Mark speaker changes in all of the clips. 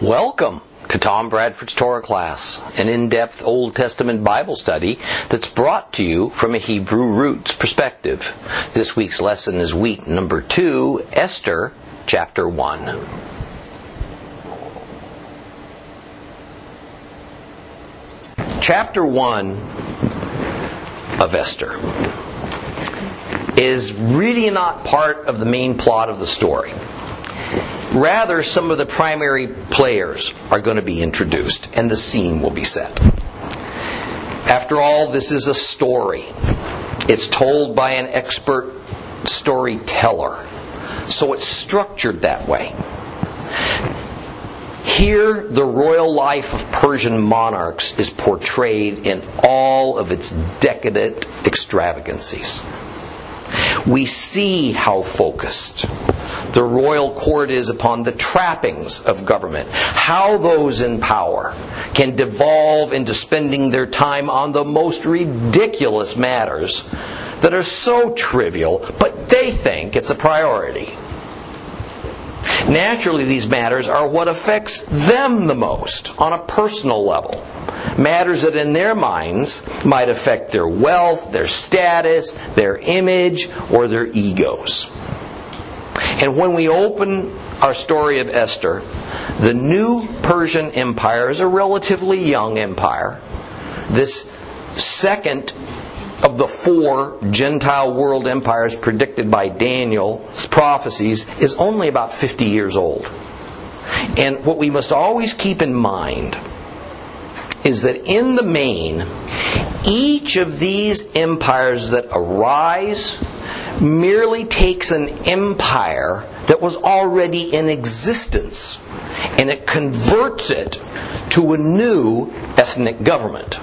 Speaker 1: Welcome to Tom Bradford's Torah class, an in-depth Old Testament Bible study that's brought to you from a Hebrew roots perspective. This week's lesson is week number two, Esther, chapter one. Chapter one of Esther is really not part of the main plot of the story. Rather, some of the primary players are going to be introduced and the scene will be set. After all, this is a story. It's told by an expert storyteller. So it's structured that way. Here, the royal life of Persian monarchs is portrayed in all of its decadent extravagancies. We see how focused the royal court is upon the trappings of government, how those in power can devolve into spending their time on the most ridiculous matters that are so trivial, but they think it's a priority. Naturally, these matters are what affects them the most on a personal level. Matters that in their minds might affect their wealth, their status, their image, or their egos. And when we open our story of Esther, the new Persian Empire is a relatively young empire. This second of the four Gentile world empires predicted by Daniel's prophecies is only about 50 years old. And what we must always keep in mind is that in the main, each of these empires that arise merely takes an empire that was already in existence and it converts it to a new ethnic government.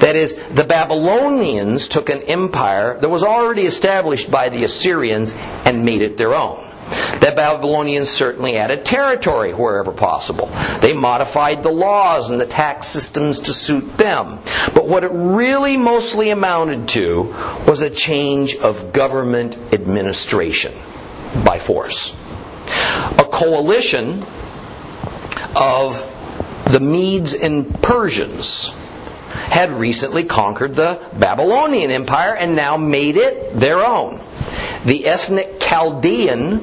Speaker 1: That is, the Babylonians took an empire that was already established by the Assyrians and made it their own. The Babylonians certainly added territory wherever possible. They modified the laws and the tax systems to suit them. But what it really mostly amounted to was a change of government administration by force. A coalition of the Medes and Persians had recently conquered the Babylonian Empire and now made it their own. The ethnic Chaldean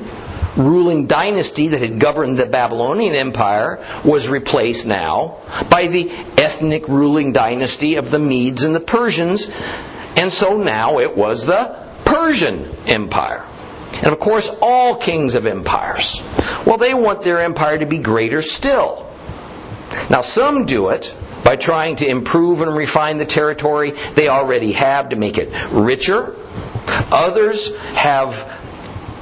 Speaker 1: ruling dynasty that had governed the Babylonian Empire was replaced now by the ethnic ruling dynasty of the Medes and the Persians, and so now it was the Persian Empire. And of course, all kings of empires, well, they want their empire to be greater still. Now, some do it by trying to improve and refine the territory they already have to make it richer. Others have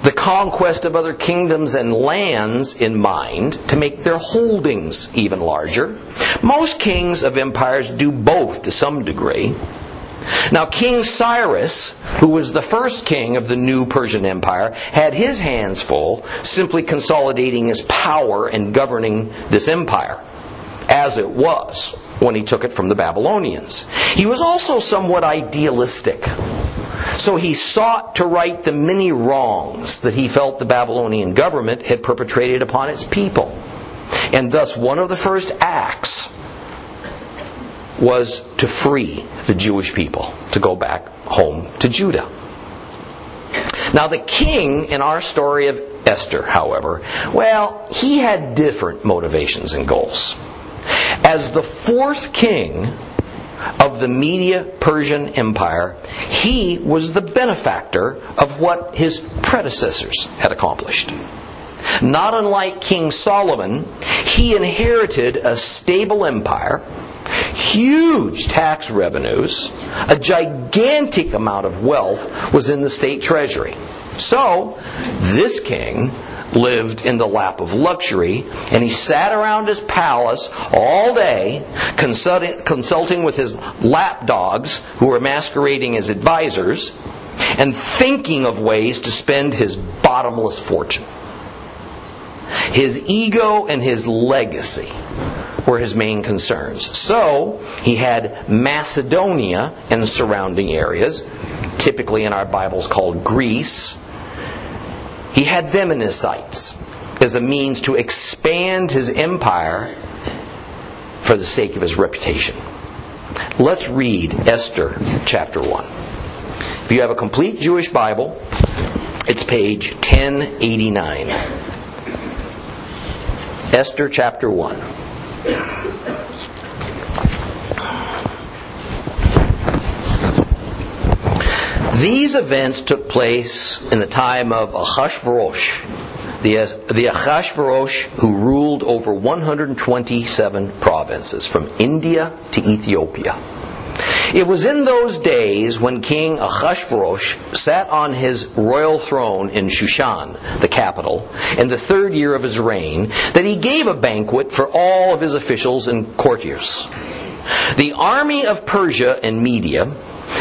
Speaker 1: the conquest of other kingdoms and lands in mind to make their holdings even larger. Most kings of empires do both to some degree. Now, King Cyrus, who was the first king of the new Persian Empire, had his hands full simply consolidating his power and governing this empire, as it was when he took it from the Babylonians. He was also somewhat idealistic. So he sought to right the many wrongs that he felt the Babylonian government had perpetrated upon its people. And thus, one of the first acts was to free the Jewish people to go back home to Judah. Now, the king in our story of Esther, however, well, he had different motivations and goals. As the fourth king of the Medo-Persian Empire, he was the benefactor of what his predecessors had accomplished. Not unlike King Solomon, he inherited a stable empire, huge tax revenues, a gigantic amount of wealth was in the state treasury. So, this king lived in the lap of luxury, and he sat around his palace all day consulting, with his lapdogs, who were masquerading as advisors, and thinking of ways to spend his bottomless fortune. His ego and his legacy were his main concerns. So, he had Macedonia and surrounding areas, typically in our Bibles called Greece. He had them in his sights. as a means to expand his empire for the sake of his reputation. Let's read Esther chapter 1. If you have a complete Jewish Bible, it's page 1089. Esther chapter 1. These events took place in the time of Ahasuerus, the, the who ruled over 127 provinces, from India to Ethiopia. It was in those days when King Ahasuerus sat on his royal throne in Shushan, the capital, in the third year of his reign, that he gave a banquet for all of his officials and courtiers. The army of Persia and Media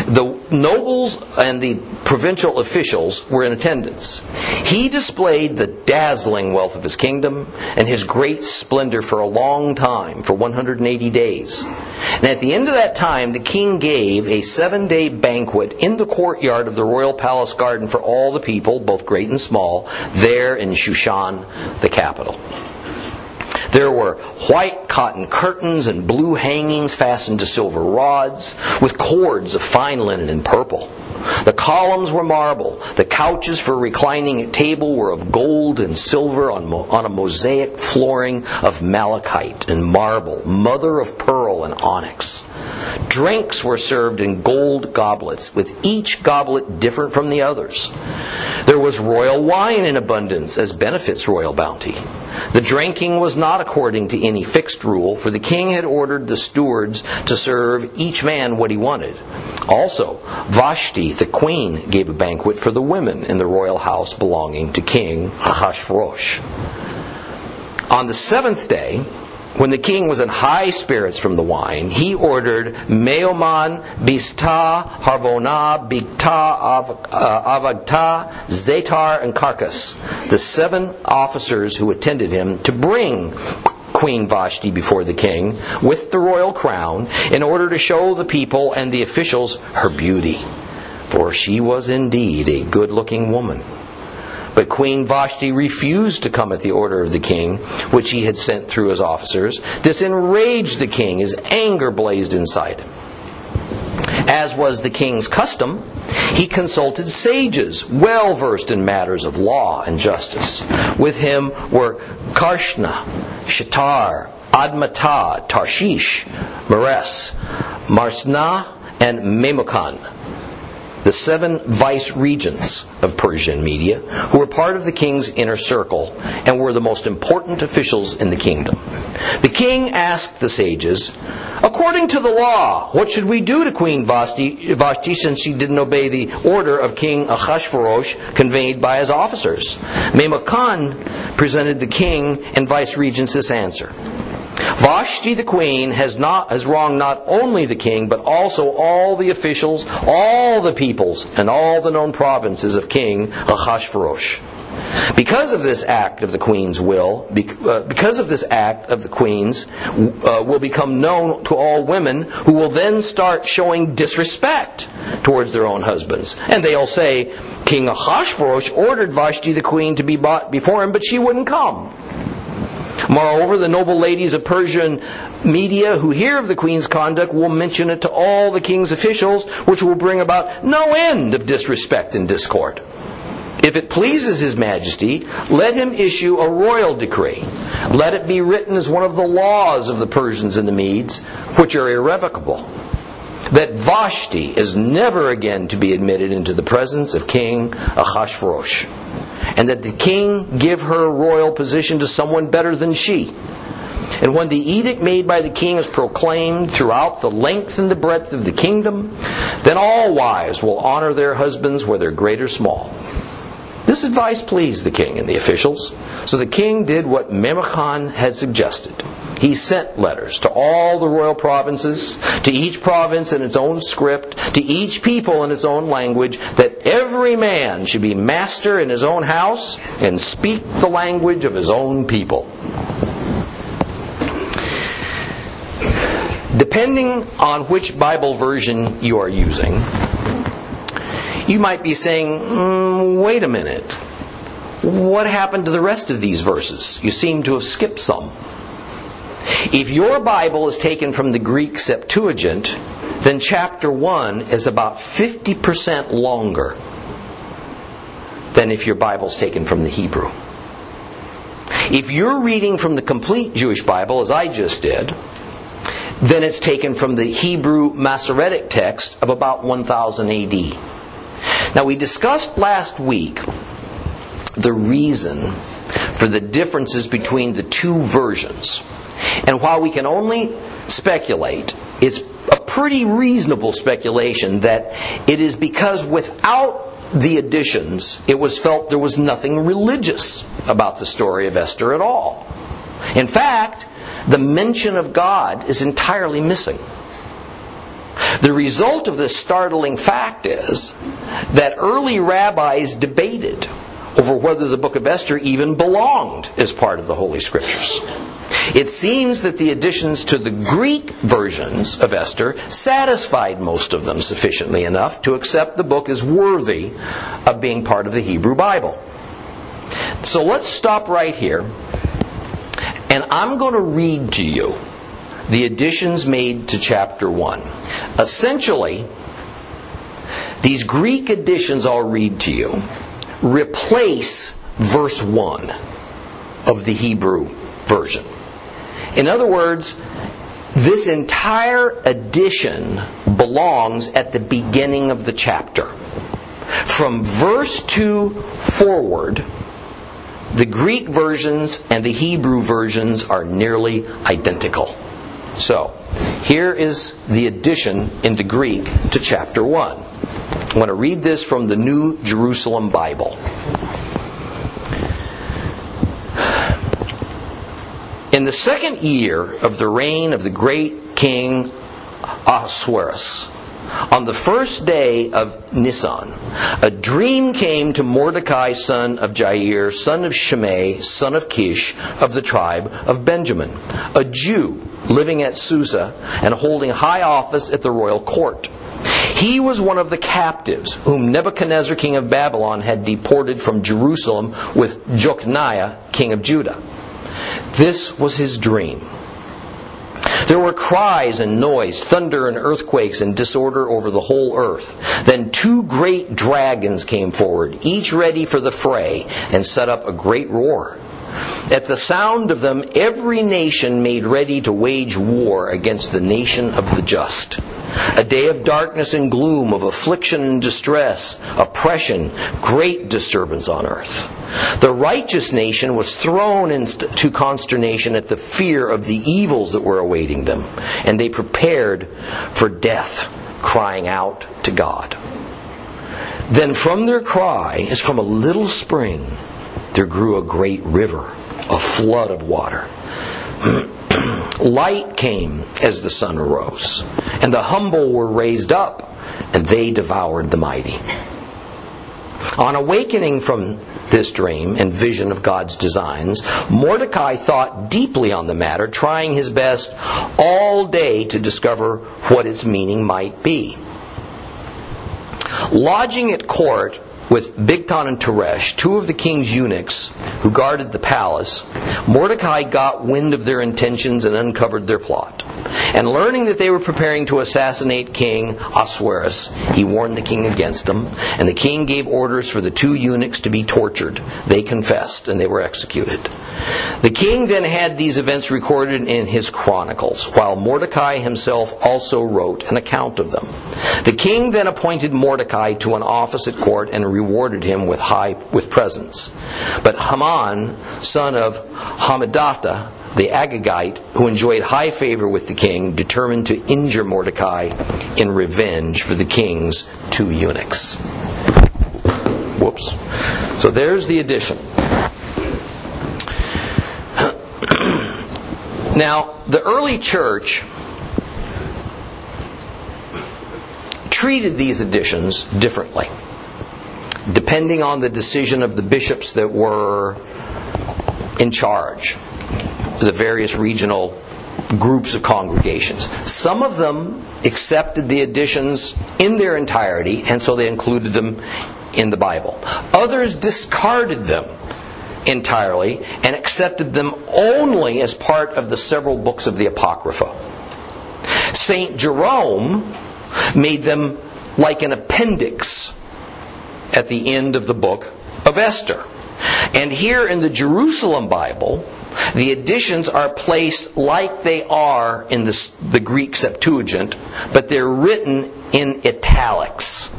Speaker 1: the nobles and the provincial officials were in attendance. He displayed the dazzling wealth of his kingdom and his great splendor for a long time, for 180 days. And at the end of that time, the king gave a seven day banquet in the courtyard of the royal palace garden for all the people, both great and small, there in Shushan, the capital. There were white cotton curtains and blue hangings fastened to silver rods, with cords of fine linen and purple. The columns were marble. The couches for reclining at table were of gold and silver on, on a mosaic flooring of malachite and marble, mother of pearl and onyx. Drinks were served in gold goblets, with each goblet different from the others. There was royal wine in abundance, as benefits royal bounty. The drinking was not according to any fixed rule, for the king had ordered the stewards to serve each man what he wanted. Also, Vashti, the queen, gave a banquet for the women in the royal house belonging to King Ahasuerus. On the seventh day, when the king was in high spirits from the wine, he ordered Mehuman, Bizta, Harvona, Bigta, uh, Avagta, Zetar, and Karkas, the seven officers who attended him, to bring Queen Vashti before the king with the royal crown in order to show the people and the officials her beauty. For she was indeed a good looking woman. But Queen Vashti refused to come at the order of the king, which he had sent through his officers. This enraged the king. His anger blazed inside him. As was the king's custom, he consulted sages well versed in matters of law and justice. With him were Karshna, Shatar, Admatah, Tarshish, Mares, Marsna, and Memucan the seven vice regents of Persian Media, who were part of the king's inner circle and were the most important officials in the kingdom. The king asked the sages, According to the law, what should we do to Queen Vashti, Vashti since she didn't obey the order of King Ahasuerus conveyed by his officers? Memucan presented the king and vice regents this answer. Vashti the queen has not has wronged not only the king but also all the officials, all the peoples, and all the known provinces of King Ahasuerus. Because of this act of the queen's will, uh, because of this act of the queen's, uh, will become known to all women who will then start showing disrespect towards their own husbands. And they'll say, King Ahasuerus ordered Vashti the queen to be brought before him, but she wouldn't come. Moreover, the noble ladies of Persian media who hear of the queen's conduct will mention it to all the king's officials, which will bring about no end of disrespect and discord. If it pleases His Majesty, let him issue a royal decree. Let it be written as one of the laws of the Persians and the Medes, which are irrevocable, that Vashti is never again to be admitted into the presence of King Ahasuerus and that the king give her royal position to someone better than she. And when the edict made by the king is proclaimed throughout the length and the breadth of the kingdom, then all wives will honor their husbands, whether great or small. This advice pleased the king and the officials, so the king did what Memucan had suggested. He sent letters to all the royal provinces, to each province in its own script, to each people in its own language, that every man should be master in his own house and speak the language of his own people. Depending on which Bible version you are using, you might be saying, mm, wait a minute. what happened to the rest of these verses? You seem to have skipped some. If your Bible is taken from the Greek Septuagint, then chapter 1 is about 50% longer than if your Bible's taken from the Hebrew. If you're reading from the complete Jewish Bible, as I just did, then it's taken from the Hebrew Masoretic text of about 1000 AD. Now, we discussed last week the reason for the differences between the two versions. And while we can only speculate, it's a pretty reasonable speculation that it is because without the additions, it was felt there was nothing religious about the story of Esther at all. In fact, the mention of God is entirely missing. The result of this startling fact is that early rabbis debated over whether the book of Esther even belonged as part of the Holy Scriptures. It seems that the additions to the Greek versions of Esther satisfied most of them sufficiently enough to accept the book as worthy of being part of the Hebrew Bible. So let's stop right here, and I'm going to read to you the additions made to chapter 1. Essentially, these Greek additions I'll read to you replace verse 1 of the Hebrew version. In other words, this entire addition belongs at the beginning of the chapter. From verse 2 forward, the Greek versions and the Hebrew versions are nearly identical. So, here is the addition into Greek to chapter 1. I want to read this from the New Jerusalem Bible. In the second year of the reign of the great king Ahasuerus, on the first day of Nisan, a dream came to Mordecai, son of Jair, son of Shimei, son of Kish, of the tribe of Benjamin, a Jew living at Susa and holding high office at the royal court. He was one of the captives whom Nebuchadnezzar, king of Babylon, had deported from Jerusalem with Jeconiah, king of Judah. This was his dream. There were cries and noise, thunder and earthquakes and disorder over the whole earth. Then two great dragons came forward, each ready for the fray, and set up a great roar. At the sound of them, every nation made ready to wage war against the nation of the just. A day of darkness and gloom, of affliction and distress, oppression, great disturbance on earth. The righteous nation was thrown into consternation at the fear of the evils that were awaiting them, and they prepared for death, crying out to God. Then from their cry, as from a little spring, there grew a great river, a flood of water. Light came as the sun arose, and the humble were raised up, and they devoured the mighty. On awakening from this dream and vision of God's designs, Mordecai thought deeply on the matter, trying his best all day to discover what its meaning might be. Lodging at court with Bigthan and Teresh, two of the king's eunuchs who guarded the palace, Mordecai got wind of their intentions and uncovered their plot. And learning that they were preparing to assassinate King Ahasuerus, he warned the king against them, and the king gave orders for the two eunuchs to be tortured. They confessed, and they were executed. The king then had these events recorded in his chronicles, while Mordecai himself also wrote an account of them. The king then appointed Mordecai to an office at court and rewarded him with high with presents. But Haman, son of Hammedatha, the Agagite, who enjoyed high favor with the king, determined to injure Mordecai in revenge for the king's two eunuchs. Whoops. So there's the addition. now, the early church treated these additions differently, depending on the decision of the bishops that were in charge the various regional groups of congregations. Some of them accepted the additions in their entirety, and so they included them in the Bible. Others discarded them entirely and accepted them only as part of the several books of the Apocrypha. St. Jerome made them like an appendix at the end of the book of Esther. And here in the Jerusalem Bible, the additions are placed like they are in the, the, Greek Septuagint, but they're written in italics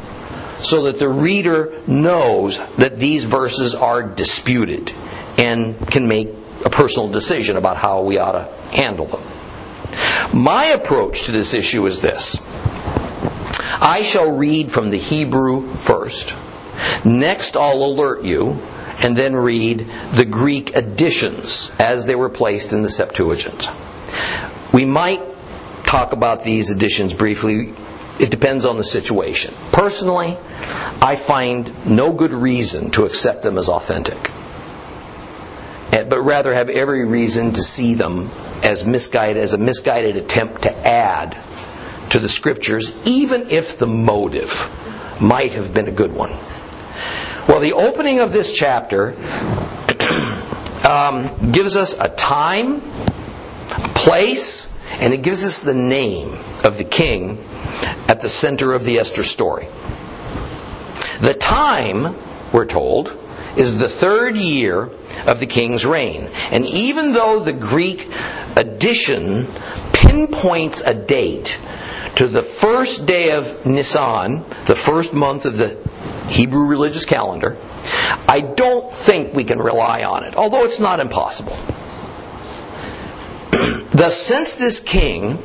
Speaker 1: so that the reader knows that these verses are disputed and can make a personal decision about how we ought to handle them. My approach to this issue is this I shall read from the Hebrew first. Next, I'll alert you and then read the Greek additions as they were placed in the Septuagint. We might talk about these additions briefly. It depends on the situation. Personally, I find no good reason to accept them as authentic, eh, but rather have every reason to see them as misguided, as a misguided attempt to add to the scriptures, even if the motive might have been a good one. Well, the opening of this chapter um, gives us a time, a place, and it gives us the name of the king at the center of the Esther story. The time, we're told, is the third year of the king's reign. And even though the Greek addition pinpoints a date to the first day of Nisan, the first month of the Hebrew religious calendar, I don't think we can rely on it, although it's not impossible. Thus, since this king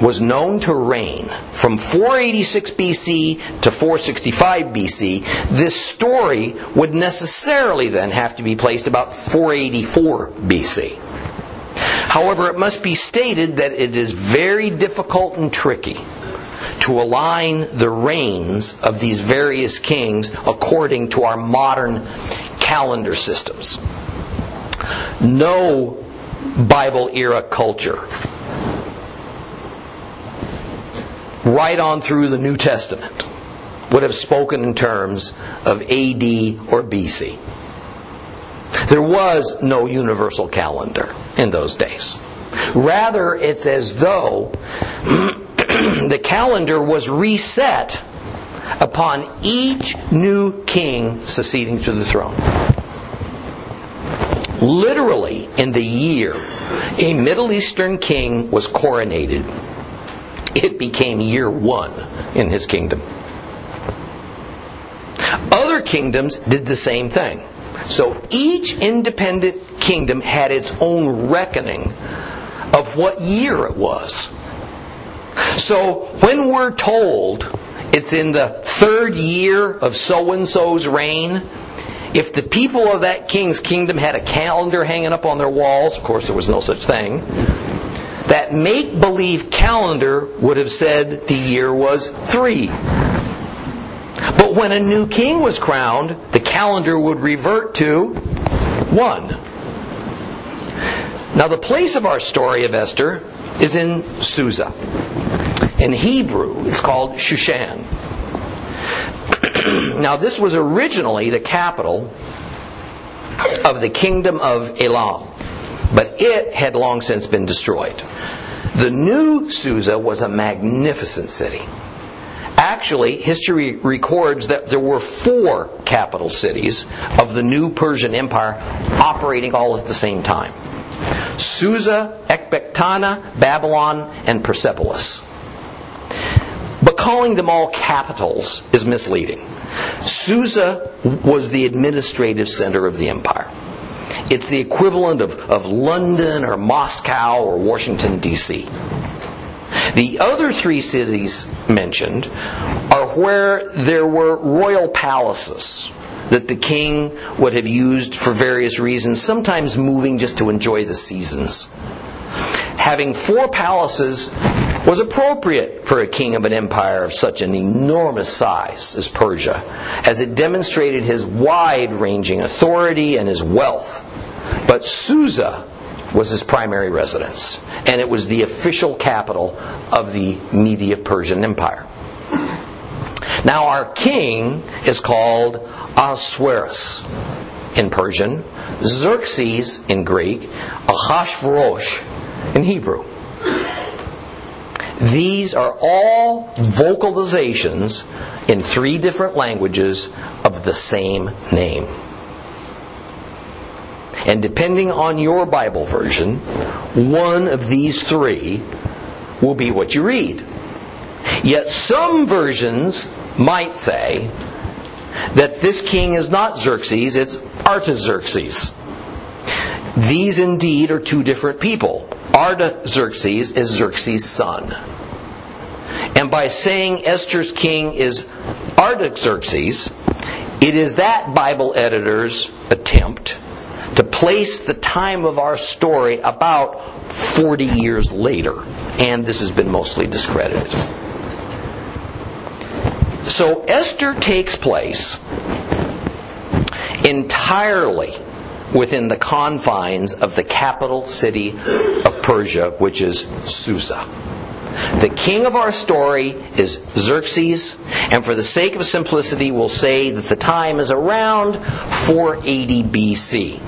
Speaker 1: was known to reign from 486 BC to 465 BC, this story would necessarily then have to be placed about 484 BC. However, it must be stated that it is very difficult and tricky to align the reigns of these various kings according to our modern calendar systems. No Bible era culture right on through the New Testament would have spoken in terms of AD or BC. There was no universal calendar in those days. Rather, it's as though the calendar was reset upon each new king succeeding to the throne. Literally, in the year a Middle Eastern king was coronated, it became year one in his kingdom. Other kingdoms did the same thing. So each independent kingdom had its own reckoning of what year it was. So when we're told it's in the third year of so and so's reign, if the people of that king's kingdom had a calendar hanging up on their walls, of course there was no such thing, that make believe calendar would have said the year was three. But when a new king was crowned, the calendar would revert to one. Now, the place of our story of Esther is in Susa. In Hebrew, it's called Shushan. now, this was originally the capital of the kingdom of Elam but it had long since been destroyed. The new Susa was a magnificent city. Actually, history records that there were four capital cities of the new Persian Empire operating all at the same time Susa, Ecbatana, Babylon, and Persepolis. But calling them all capitals is misleading. Susa was the administrative center of the empire. It's the equivalent of, of London or Moscow or Washington, D.C. The other three cities mentioned are where there were royal palaces that the king would have used for various reasons, sometimes moving just to enjoy the seasons. Having four palaces was appropriate for a king of an empire of such an enormous size as Persia, as it demonstrated his wide ranging authority and his wealth. But Susa was his primary residence, and it was the official capital of the Medo-Persian Empire. Now, our king is called Ahasuerus. in Persian, Xerxes in Greek, Ahasuerus in Hebrew. These are all vocalizations in three different languages of the same name. And depending on your Bible version, one of these three will be what you read. Yet some versions might say that this king is not Xerxes, it's Artaxerxes. These indeed are two different people. Artaxerxes is Xerxes' son. And by saying Esther's king is Artaxerxes, it is that Bible editor's attempt place the time of our story about 40 years later. And this has been mostly discredited. So Esther takes place entirely within the confines of the capital city of Persia, which is Susa. The king of our story is Xerxes, and for the sake of simplicity, we'll say that the time is around 480 BC.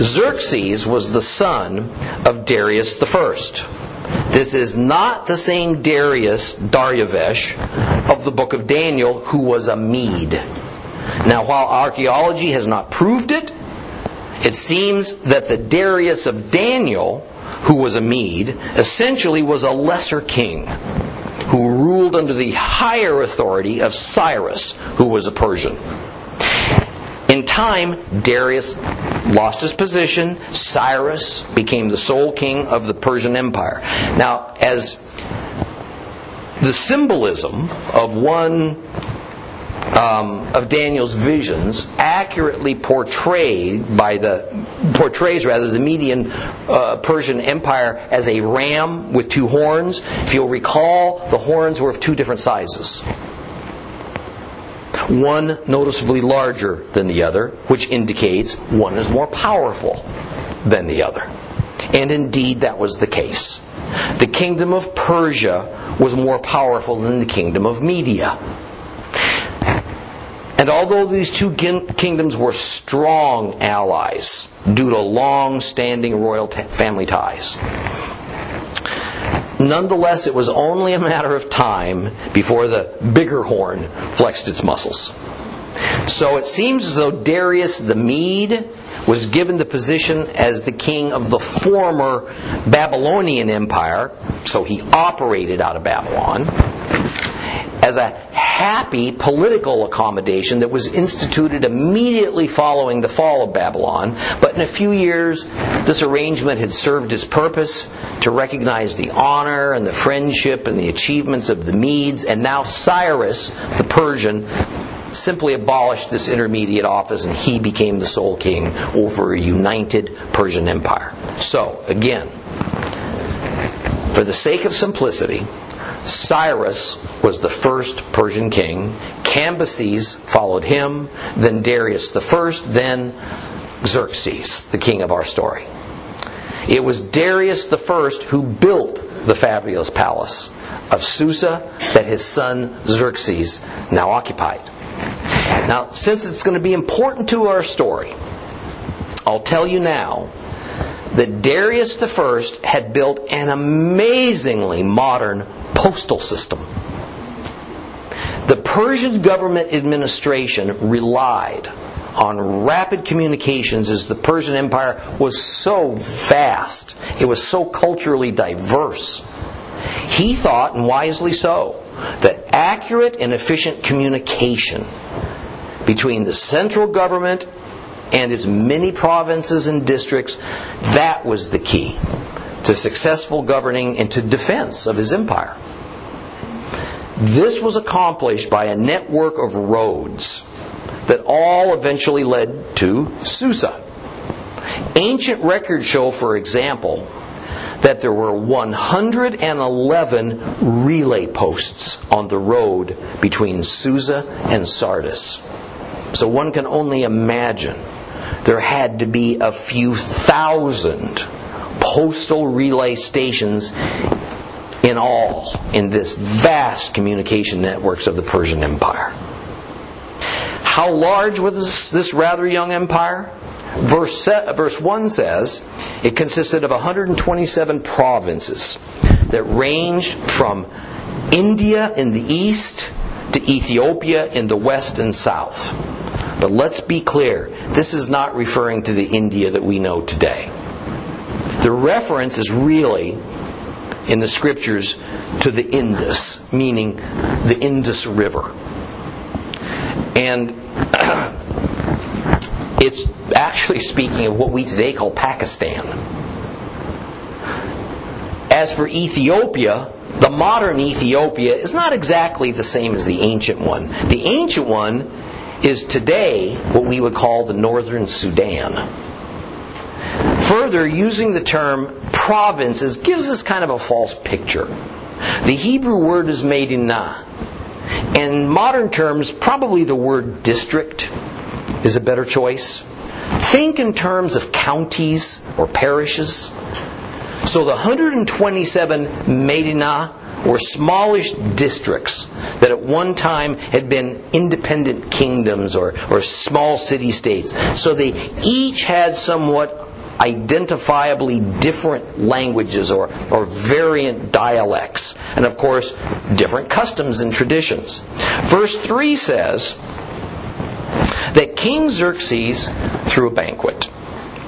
Speaker 1: Xerxes was the son of Darius I. This is not the same Darius, Daryavesh, of the book of Daniel, who was a Mede. Now, while archaeology has not proved it, it seems that the Darius of Daniel, who was a Mede, essentially was a lesser king who ruled under the higher authority of Cyrus, who was a Persian. In time, Darius lost his position. Cyrus became the sole king of the Persian Empire. Now, as the symbolism of one um, of Daniel's visions accurately portrayed by the portrays rather the Median uh, Persian Empire as a ram with two horns. If you'll recall, the horns were of two different sizes one noticeably larger than the other, which indicates one is more powerful than the other. And indeed, that was the case. The kingdom of Persia was more powerful than the kingdom of Media. And although these two kingdoms were strong allies due to long standing royal family ties, Nonetheless, it was only a matter of time before the bigger horn flexed its muscles. So it seems as though Darius the Mede was given the position as the king of the former Babylonian Empire, so he operated out of Babylon, as a happy political accommodation that was instituted immediately following the fall of Babylon. But in a few years, this arrangement had served its purpose to recognize the honor and the friendship and the achievements of the Medes, and now Cyrus, the Persian, simply abolished this intermediate office and he became the sole king over a united Persian Empire. So, again, for the sake of simplicity, Cyrus was the first Persian king. Cambyses followed him, then Darius I, then Xerxes, the king of our story. It was Darius I who built the fabulous palace of Susa that his son Xerxes now occupied. Now, since it's going to be important to our story, I'll tell you now that Darius I had built an amazingly modern postal system. The Persian government administration relied on rapid communications as the Persian Empire was so vast, it was so culturally diverse. He thought, and wisely so, that accurate and efficient communication between the central government and its many provinces and districts, that was the key to successful governing and to defense of his empire. This was accomplished by a network of roads that all eventually led to Susa. Ancient records show, for example, that there were 111 relay posts on the road between Susa and Sardis. So one can only imagine there had to be a few thousand postal relay stations in all in this vast communication networks of the Persian Empire. how large was this rather young empire? Verse, verse 1 says it consisted of 127 provinces that ranged from India in the east to Ethiopia in the west and south. But let's be clear, this is not referring to the India that we know today. The reference is really in the scriptures to the Indus, meaning the Indus River. And it's actually speaking of what we today call Pakistan. As for Ethiopia, the modern Ethiopia is not exactly the same as the ancient one. The ancient one is today what we would call the northern Sudan. Further, using the term provinces gives us kind of a false picture. The Hebrew word is medina. In modern terms, probably the word district is a better choice. Think in terms of counties or parishes. So the 127 Medina were smallish districts that at one time had been independent kingdoms or, or small city states. So they each had somewhat identifiably different languages or, or variant dialects. And of course, different customs and traditions. Verse 3 says that King Xerxes threw a banquet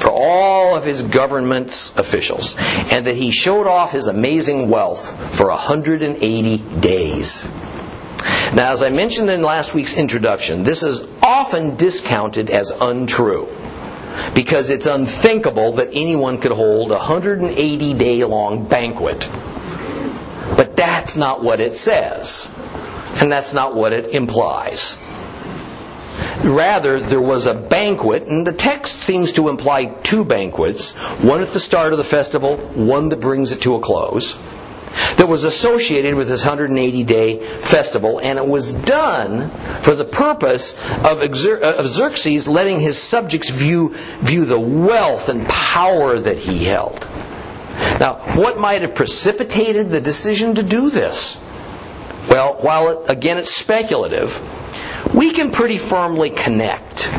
Speaker 1: for all of his government's officials, and that he showed off his amazing wealth for 180 days. Now, as I mentioned in last week's introduction, this is often discounted as untrue because it's unthinkable that anyone could hold a 180 day long banquet. But that's not what it says, and that's not what it implies. Rather, there was a banquet, and the text seems to imply two banquets one at the start of the festival, one that brings it to a close that was associated with this 180 day festival, and it was done for the purpose of, uh, of Xerxes letting his subjects view, view the wealth and power that he held. Now, what might have precipitated the decision to do this? Well, while it, again it's speculative, we can pretty firmly connect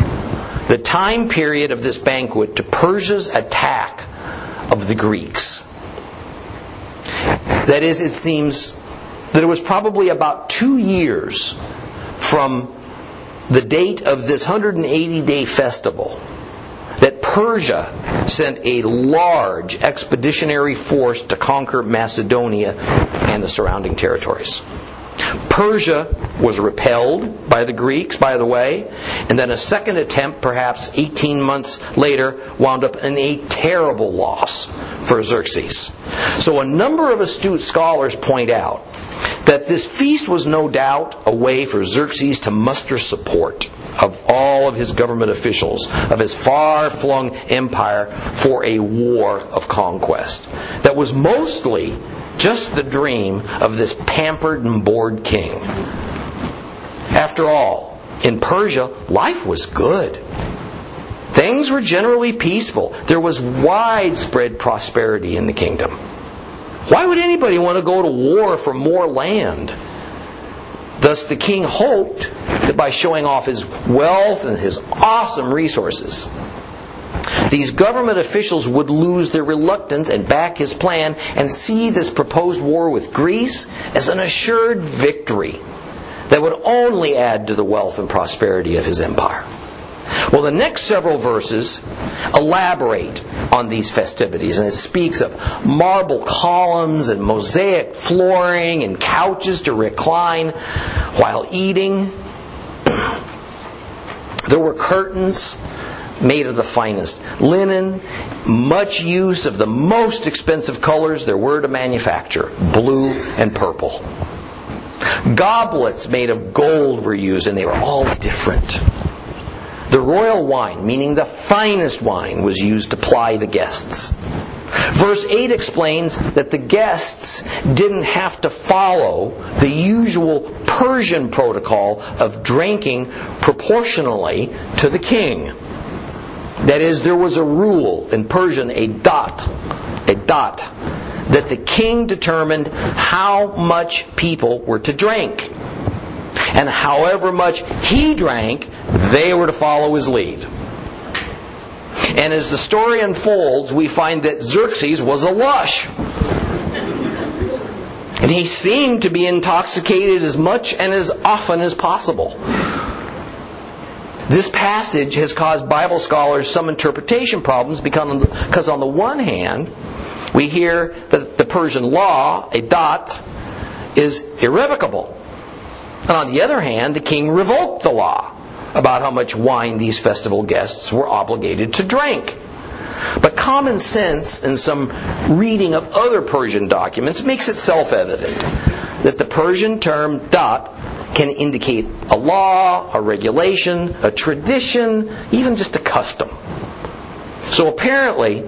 Speaker 1: the time period of this banquet to Persia's attack of the Greeks. That is, it seems that it was probably about two years from the date of this 180 day festival that Persia sent a large expeditionary force to conquer Macedonia and the surrounding territories. Persia was repelled by the Greeks, by the way, and then a second attempt, perhaps 18 months later, wound up in a terrible loss for Xerxes. So a number of astute scholars point out that this feast was no doubt a way for Xerxes to muster support of all of his government officials, of his far flung empire for a war of conquest that was mostly just the dream of this pampered and bored king. After all, in Persia, life was good. Things were generally peaceful. There was widespread prosperity in the kingdom. Why would anybody want to go to war for more land? Thus, the king hoped that by showing off his wealth and his awesome resources, these government officials would lose their reluctance and back his plan and see this proposed war with Greece as an assured victory that would only add to the wealth and prosperity of his empire. Well, the next several verses elaborate on these festivities, and it speaks of marble columns and mosaic flooring and couches to recline while eating. There were curtains made of the finest linen, much use of the most expensive colors there were to manufacture blue and purple. Goblets made of gold were used, and they were all different. The royal wine, meaning the finest wine, was used to ply the guests. Verse 8 explains that the guests didn't have to follow the usual Persian protocol of drinking proportionally to the king. That is, there was a rule in Persian, a dat, a dat, that the king determined how much people were to drink. And however much he drank, they were to follow his lead. And as the story unfolds, we find that Xerxes was a lush. And he seemed to be intoxicated as much and as often as possible. This passage has caused Bible scholars some interpretation problems because, on the one hand, we hear that the Persian law, a dat, is irrevocable. And on the other hand, the king revoked the law about how much wine these festival guests were obligated to drink. But common sense and some reading of other Persian documents makes it self evident that the Persian term dat can indicate a law, a regulation, a tradition, even just a custom. So apparently,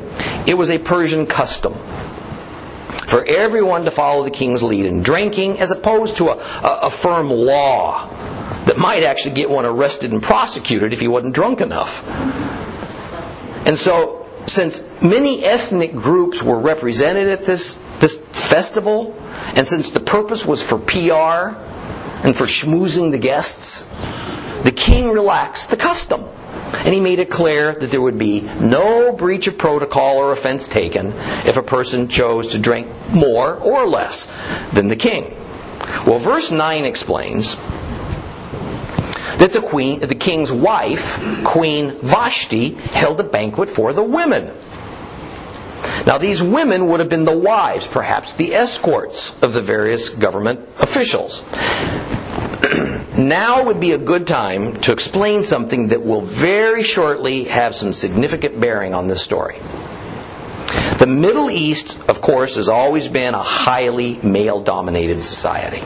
Speaker 1: it was a Persian custom for everyone to follow the king's lead in drinking as opposed to a, a, a firm law that might actually get one arrested and prosecuted if he wasn't drunk enough. And so, since many ethnic groups were represented at this, this festival, and since the purpose was for PR and for schmoozing the guests, the king relaxed the custom. And he made it clear that there would be no breach of protocol or offense taken if a person chose to drink more or less than the king. Well, verse 9 explains that the queen, the king's wife, Queen Vashti, held a banquet for the women. Now, these women would have been the wives, perhaps the escorts of the various government officials. now would be a good time to explain something that will very shortly have some significant bearing on this story. The Middle East, of course, has always been a highly male dominated society.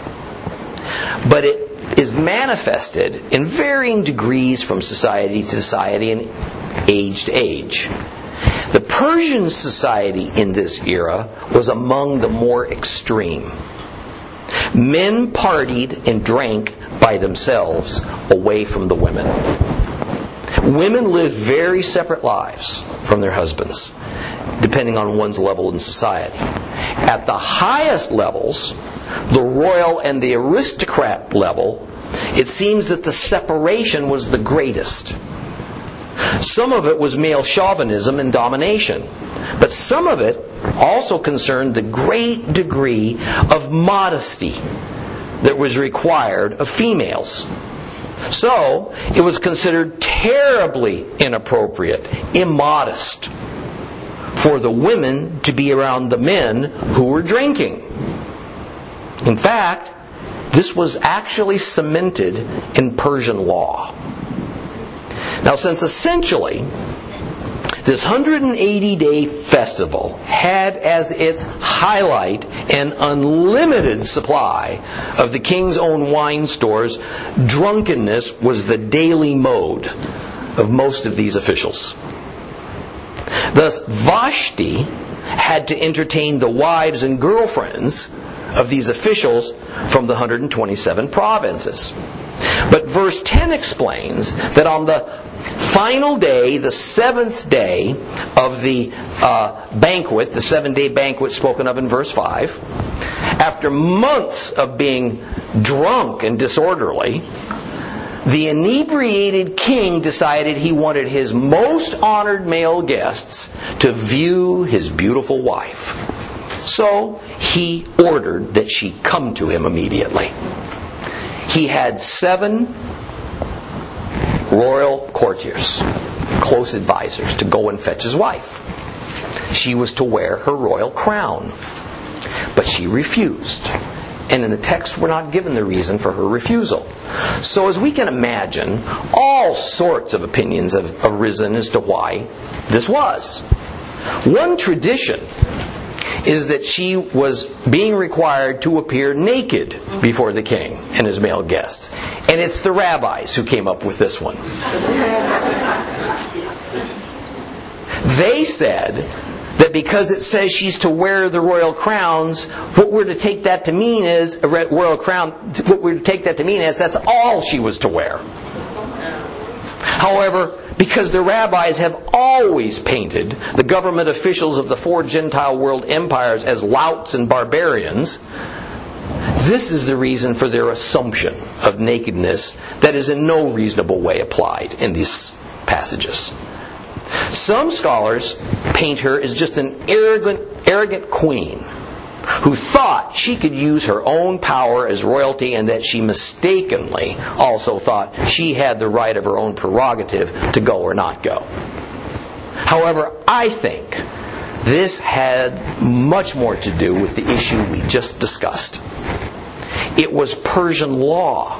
Speaker 1: But it is manifested in varying degrees from society to society and age to age. The Persian society in this era was among the more extreme. Men partied and drank by themselves away from the women. Women lived very separate lives from their husbands, depending on one's level in society. At the highest levels, the royal and the aristocrat level, it seems that the separation was the greatest. Some of it was male chauvinism and domination, but some of it also concerned the great degree of modesty that was required of females. So, it was considered terribly inappropriate, immodest, for the women to be around the men who were drinking. In fact, this was actually cemented in Persian law. Now, since essentially this 180 day festival had as its highlight an unlimited supply of the king's own wine stores. Drunkenness was the daily mode of most of these officials. Thus, Vashti had to entertain the wives and girlfriends of these officials from the 127 provinces. But verse 10 explains that on the final day, the seventh day of the uh, banquet, the seven day banquet spoken of in verse 5, after months of being drunk and disorderly, the inebriated king decided he wanted his most honored male guests to view his beautiful wife. So he ordered that she come to him immediately. He had seven royal courtiers, close advisors, to go and fetch his wife. She was to wear her royal crown. But she refused. And in the text, we're not given the reason for her refusal. So, as we can imagine, all sorts of opinions have arisen as to why this was. One tradition is that she was being required to appear naked before the king and his male guests. And it's the rabbis who came up with this one. They said that because it says she's to wear the royal crowns, what we're to take that to mean is a royal crown. What we're to take that to mean is that's all she was to wear. However, because the rabbis have always painted the government officials of the four Gentile world empires as louts and barbarians, This is the reason for their assumption of nakedness that is in no reasonable way applied in these passages. Some scholars paint her as just an arrogant, arrogant queen who thought she could use her own power as royalty and that she mistakenly also thought she had the right of her own prerogative to go or not go. However, I think this had much more to do with the issue we just discussed. It was Persian law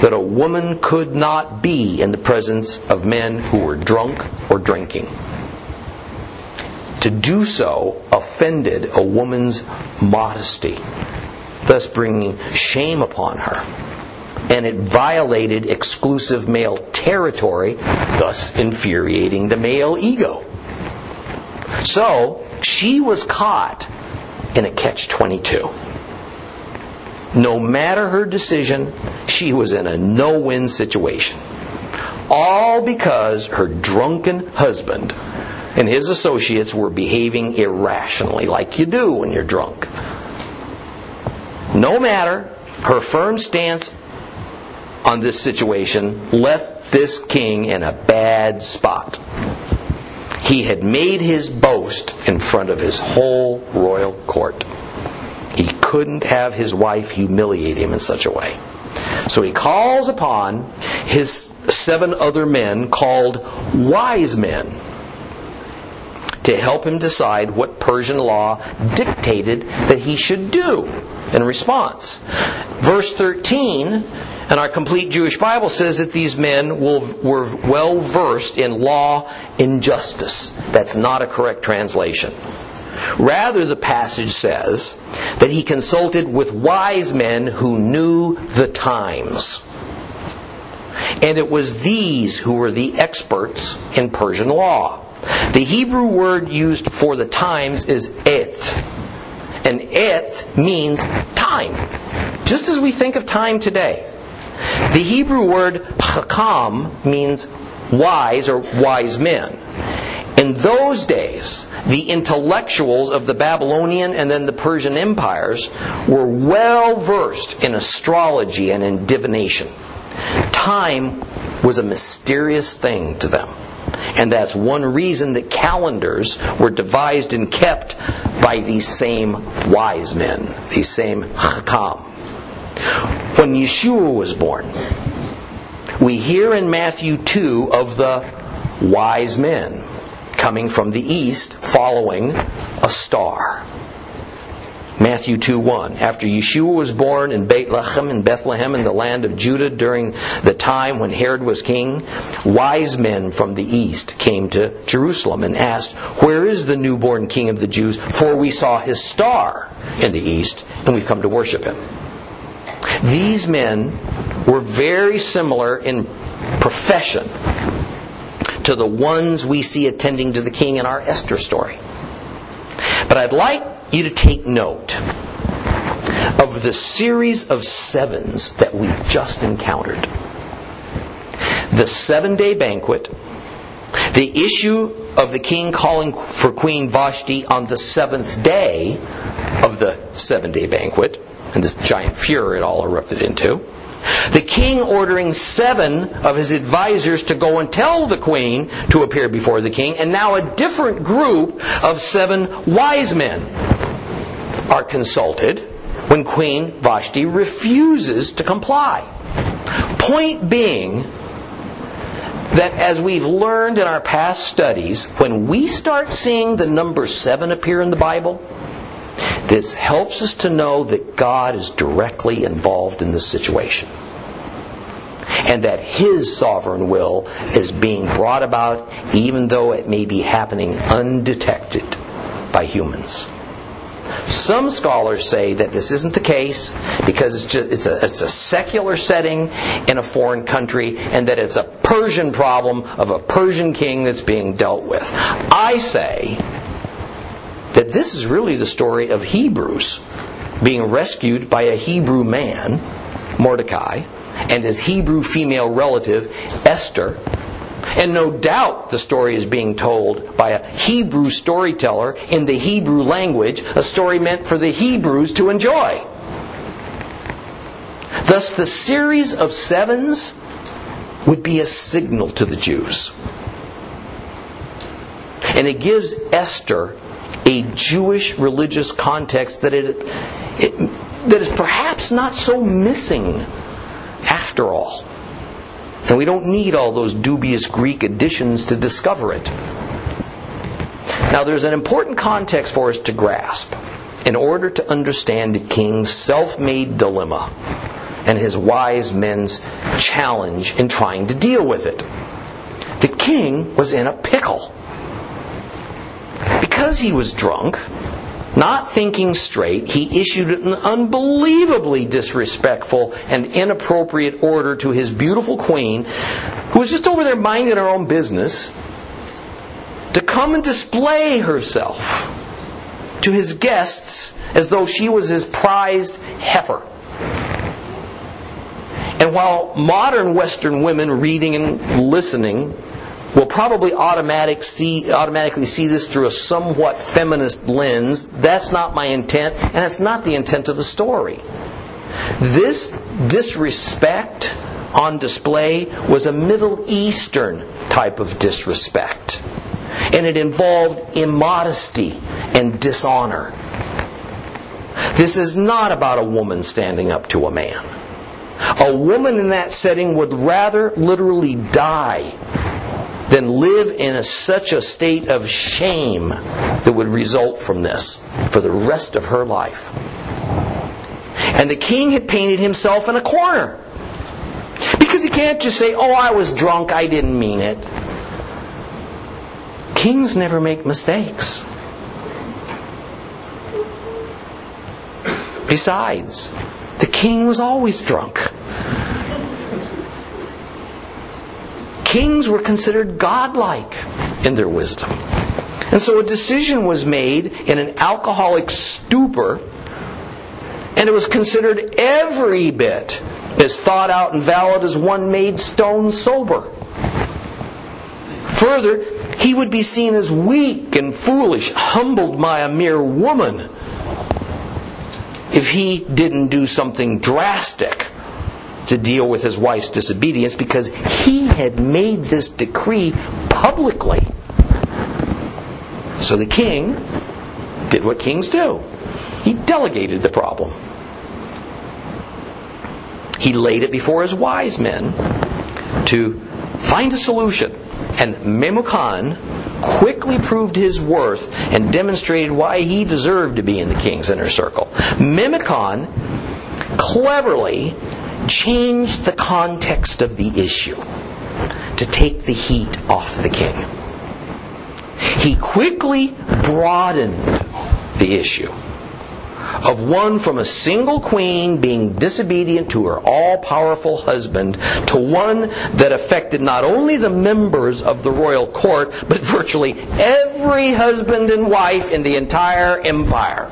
Speaker 1: that a woman could not be in the presence of men who were drunk or drinking. To do so offended a woman's modesty, thus bringing shame upon her. And it violated exclusive male territory, thus infuriating the male ego. So, she was caught in a catch 22. No matter her decision, she was in a no win situation. All because her drunken husband and his associates were behaving irrationally, like you do when you're drunk. No matter, her firm stance on this situation left this king in a bad spot. He had made his boast in front of his whole royal court. He couldn't have his wife humiliate him in such a way. So he calls upon his seven other men called wise men to help him decide what Persian law dictated that he should do in response. Verse 13 and our complete Jewish Bible says that these men will, were well versed in law and justice. That's not a correct translation. Rather, the passage says that he consulted with wise men who knew the times. And it was these who were the experts in Persian law. The Hebrew word used for the times is eth. And eth means time. Just as we think of time today. The Hebrew word hakam means wise or wise men. In those days, the intellectuals of the Babylonian and then the Persian empires were well versed in astrology and in divination. Time was a mysterious thing to them. And that's one reason that calendars were devised and kept by these same wise men, these same hakam. When Yeshua was born, we hear in Matthew 2 of the wise men coming from the east following a star. Matthew 2 1. After Yeshua was born in Bethlehem in Bethlehem in the land of Judah during the time when Herod was king, wise men from the east came to Jerusalem and asked, Where is the newborn king of the Jews? For we saw his star in the east and we've come to worship him. These men were very similar in profession to the ones we see attending to the king in our Esther story. But I'd like you to take note of the series of sevens that we've just encountered. The seven day banquet, the issue of the king calling for Queen Vashti on the seventh day of the seven day banquet, and this giant furor it all erupted into. The king ordering seven of his advisors to go and tell the queen to appear before the king, and now a different group of seven wise men are consulted when Queen Vashti refuses to comply. Point being that as we've learned in our past studies, when we start seeing the number seven appear in the Bible, this helps us to know that God is directly involved in this situation. And that His sovereign will is being brought about even though it may be happening undetected by humans. Some scholars say that this isn't the case because it's, just, it's, a, it's a secular setting in a foreign country and that it's a Persian problem of a Persian king that's being dealt with. I say that this is really the story of Hebrews being rescued by a Hebrew man, Mordecai, and his Hebrew female relative, Esther. And no doubt the story is being told by a Hebrew storyteller in the Hebrew language, a story meant for the Hebrews to enjoy. Thus, the series of sevens would be a signal to the Jews. And it gives Esther a Jewish religious context that it, it that is perhaps not so missing after all. And we don't need all those dubious Greek additions to discover it. Now, there's an important context for us to grasp in order to understand the king's self made dilemma and his wise men's challenge in trying to deal with it. The king was in a pickle. Because he was drunk, not thinking straight, he issued an unbelievably disrespectful and inappropriate order to his beautiful queen, who was just over there minding her own business, to come and display herself to his guests as though she was his prized heifer. And while modern Western women reading and listening will probably automatic see, automatically see this through a somewhat feminist lens. That's not my intent, and it's not the intent of the story. This disrespect on display was a Middle Eastern type of disrespect, and it involved immodesty and dishonor. This is not about a woman standing up to a man. A woman in that setting would rather literally die than live in a, such a state of shame that would result from this for the rest of her life. And the king had painted himself in a corner. Because he can't just say, Oh, I was drunk, I didn't mean it. Kings never make mistakes. Besides, the king was always drunk. Kings were considered godlike in their wisdom. And so a decision was made in an alcoholic stupor, and it was considered every bit as thought out and valid as one made stone sober. Further, he would be seen as weak and foolish, humbled by a mere woman, if he didn't do something drastic to deal with his wife's disobedience because he had made this decree publicly. So the king did what kings do. He delegated the problem. He laid it before his wise men to find a solution. And Memucan quickly proved his worth and demonstrated why he deserved to be in the king's inner circle. Memucan cleverly changed the context of the issue to take the heat off the king. He quickly broadened the issue of one from a single queen being disobedient to her all powerful husband to one that affected not only the members of the royal court, but virtually every husband and wife in the entire empire.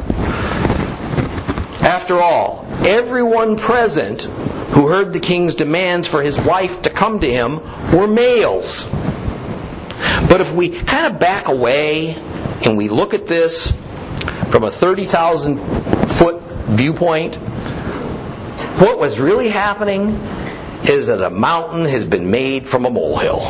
Speaker 1: After all, everyone present who heard the king's demands for his wife to come to him were males. But if we kind of back away and we look at this from a 30,000 foot viewpoint, what was really happening is that a mountain has been made from a molehill.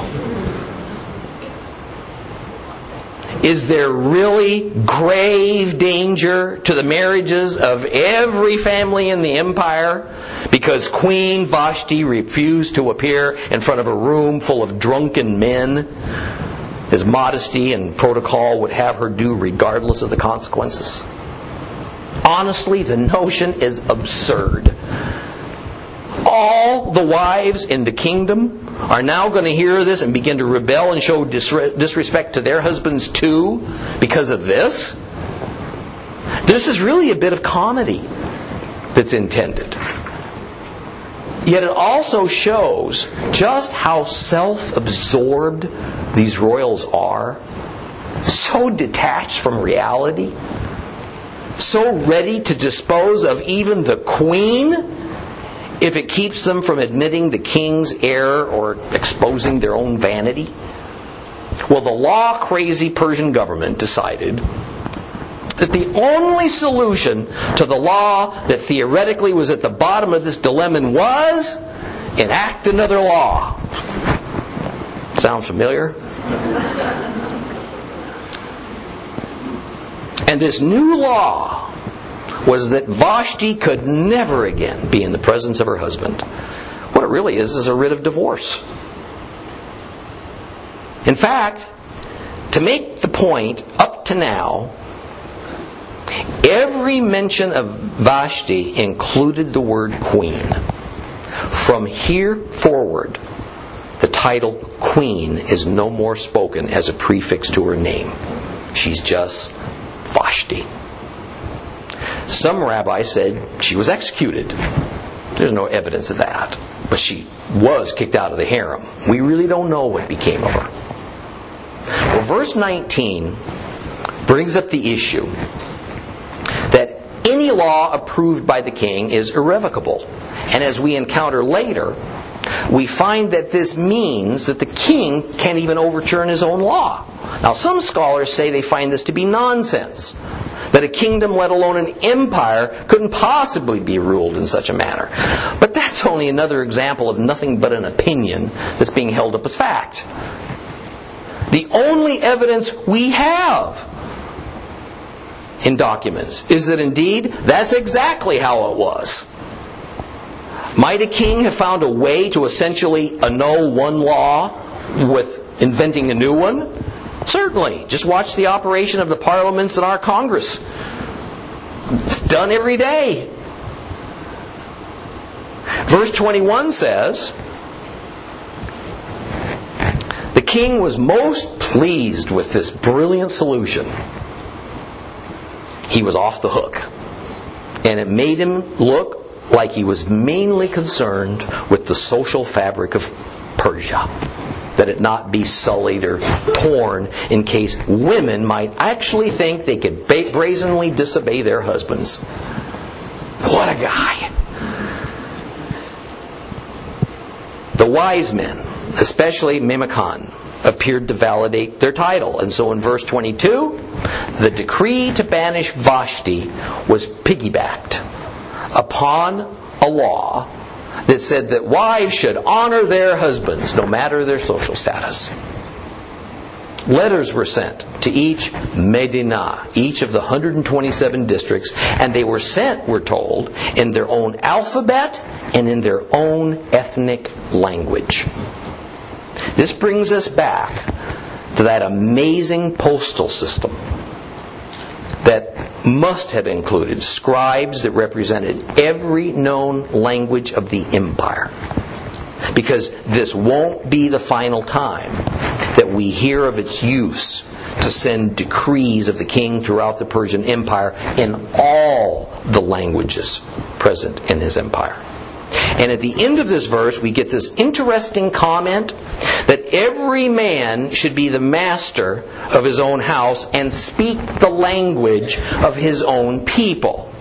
Speaker 1: Is there really grave danger to the marriages of every family in the empire because Queen Vashti refused to appear in front of a room full of drunken men? As modesty and protocol would have her do regardless of the consequences. Honestly, the notion is absurd all the wives in the kingdom are now going to hear this and begin to rebel and show disrespect to their husbands too because of this. This is really a bit of comedy that's intended. Yet it also shows just how self absorbed these royals are, so detached from reality, so ready to dispose of even the queen if it keeps them from admitting the king's error or exposing their own vanity? Well, the law crazy Persian government decided that the only solution to the law that theoretically was at the bottom of this dilemma was enact another law. Sound familiar? And this new law was that Vashti could never again be in the presence of her husband. What it really is is a writ of divorce. In fact, to make the point, up to now, every mention of Vashti included the word queen. From here forward, the title queen is no more spoken as a prefix to her name. She's just Vashti. Some rabbis said she was executed. There's no evidence of that. But she was kicked out of the harem. We really don't know what became of her. Well, verse 19 brings up the issue that any law approved by the king is irrevocable. And as we encounter later, we find that this means that the king can't even overturn his own law. Now, some scholars say they find this to be nonsense. That a kingdom, let alone an empire, couldn't possibly be ruled in such a manner. But that's only another example of nothing but an opinion that's being held up as fact. The only evidence we have in documents is that indeed that's exactly how it was. Might a king have found a way to essentially annul one law with inventing a new one? Certainly. Just watch the operation of the parliaments in our Congress. It's done every day. Verse 21 says, The king was most pleased with this brilliant solution. He was off the hook. And it made him look like he was mainly concerned with the social fabric of Persia that it not be sullied or torn in case women might actually think they could brazenly disobey their husbands. What a guy. The wise men, especially Memucan, appeared to validate their title. And so in verse 22, the decree to banish Vashti was piggybacked upon a law that said that wives should honor their husbands no matter their social status. Letters were sent to each Medina, each of the 127 districts, and they were sent, we're told, in their own alphabet and in their own ethnic language. This brings us back to that amazing postal system that must have included scribes that represented every known language of the empire. Because this won't be the final time that we hear of its use to send decrees of the king throughout the Persian Empire in all the languages present in his empire. And at the end of this verse, we get this interesting comment that every man should be the master of his own house and speak the language of his own people.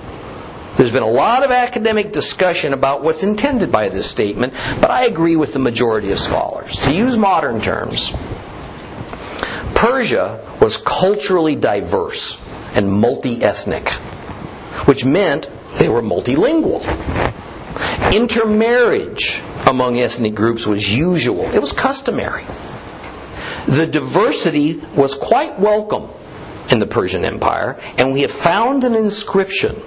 Speaker 1: There's been a lot of academic discussion about what's intended by this statement, but I agree with the majority of scholars. To use modern terms, Persia was culturally diverse and multi ethnic, which meant they were multilingual. Intermarriage among ethnic groups was usual, it was customary. The diversity was quite welcome in the Persian Empire, and we have found an inscription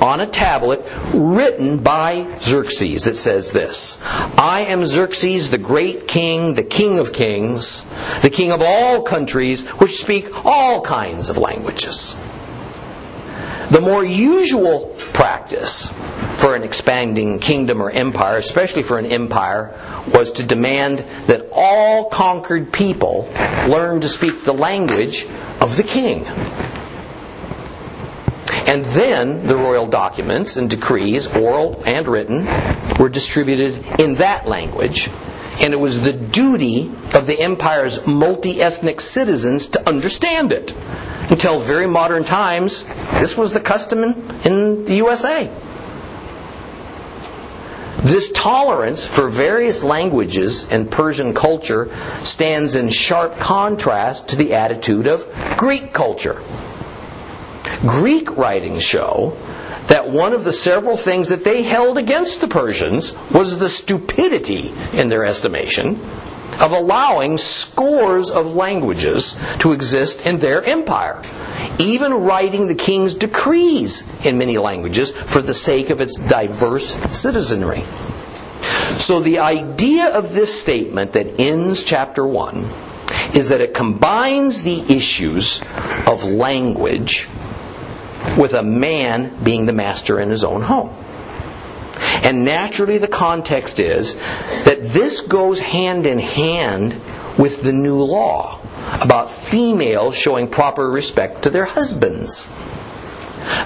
Speaker 1: on a tablet written by Xerxes that says this I am Xerxes, the great king, the king of kings, the king of all countries, which speak all kinds of languages. The more usual practice for an expanding kingdom or empire, especially for an empire, was to demand that all conquered people learn to speak the language of the king. And then the royal documents and decrees, oral and written, were distributed in that language. And it was the duty of the empire's multi ethnic citizens to understand it. Until very modern times, this was the custom in the USA. This tolerance for various languages and Persian culture stands in sharp contrast to the attitude of Greek culture Greek writings show that one of the several things that they held against the Persians was the stupidity, in their estimation, of allowing scores of languages to exist in their empire, even writing the king's decrees in many languages for the sake of its diverse citizenry. So the idea of this statement that ends chapter 1 is that it combines the issues of language with a man being the master in his own home. And naturally, the context is that this goes hand in hand with the new law about females showing proper respect to their husbands.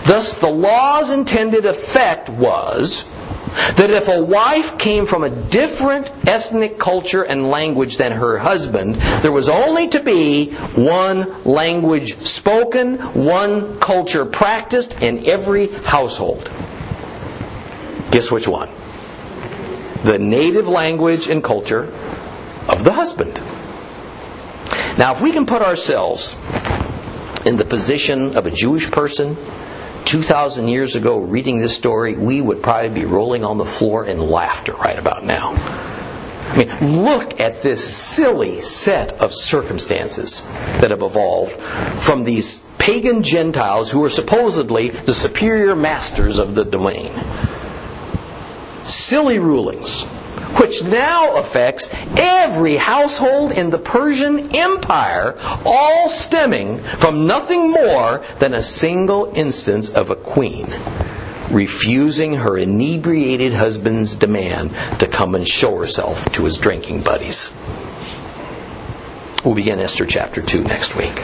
Speaker 1: Thus, the law's intended effect was that if a wife came from a different ethnic culture and language than her husband, there was only to be one language spoken, one culture practiced in every household. Guess which one? The native language and culture of the husband. Now, if we can put ourselves in the position of a Jewish person 2,000 years ago reading this story, we would probably be rolling on the floor in laughter right about now. I mean, look at this silly set of circumstances that have evolved from these pagan Gentiles who are supposedly the superior masters of the domain. Silly rulings which now affects every household in the Persian Empire, all stemming from nothing more than a single instance of a queen refusing her inebriated husband's demand to come and show herself to his drinking buddies. We'll begin Esther chapter 2 next week.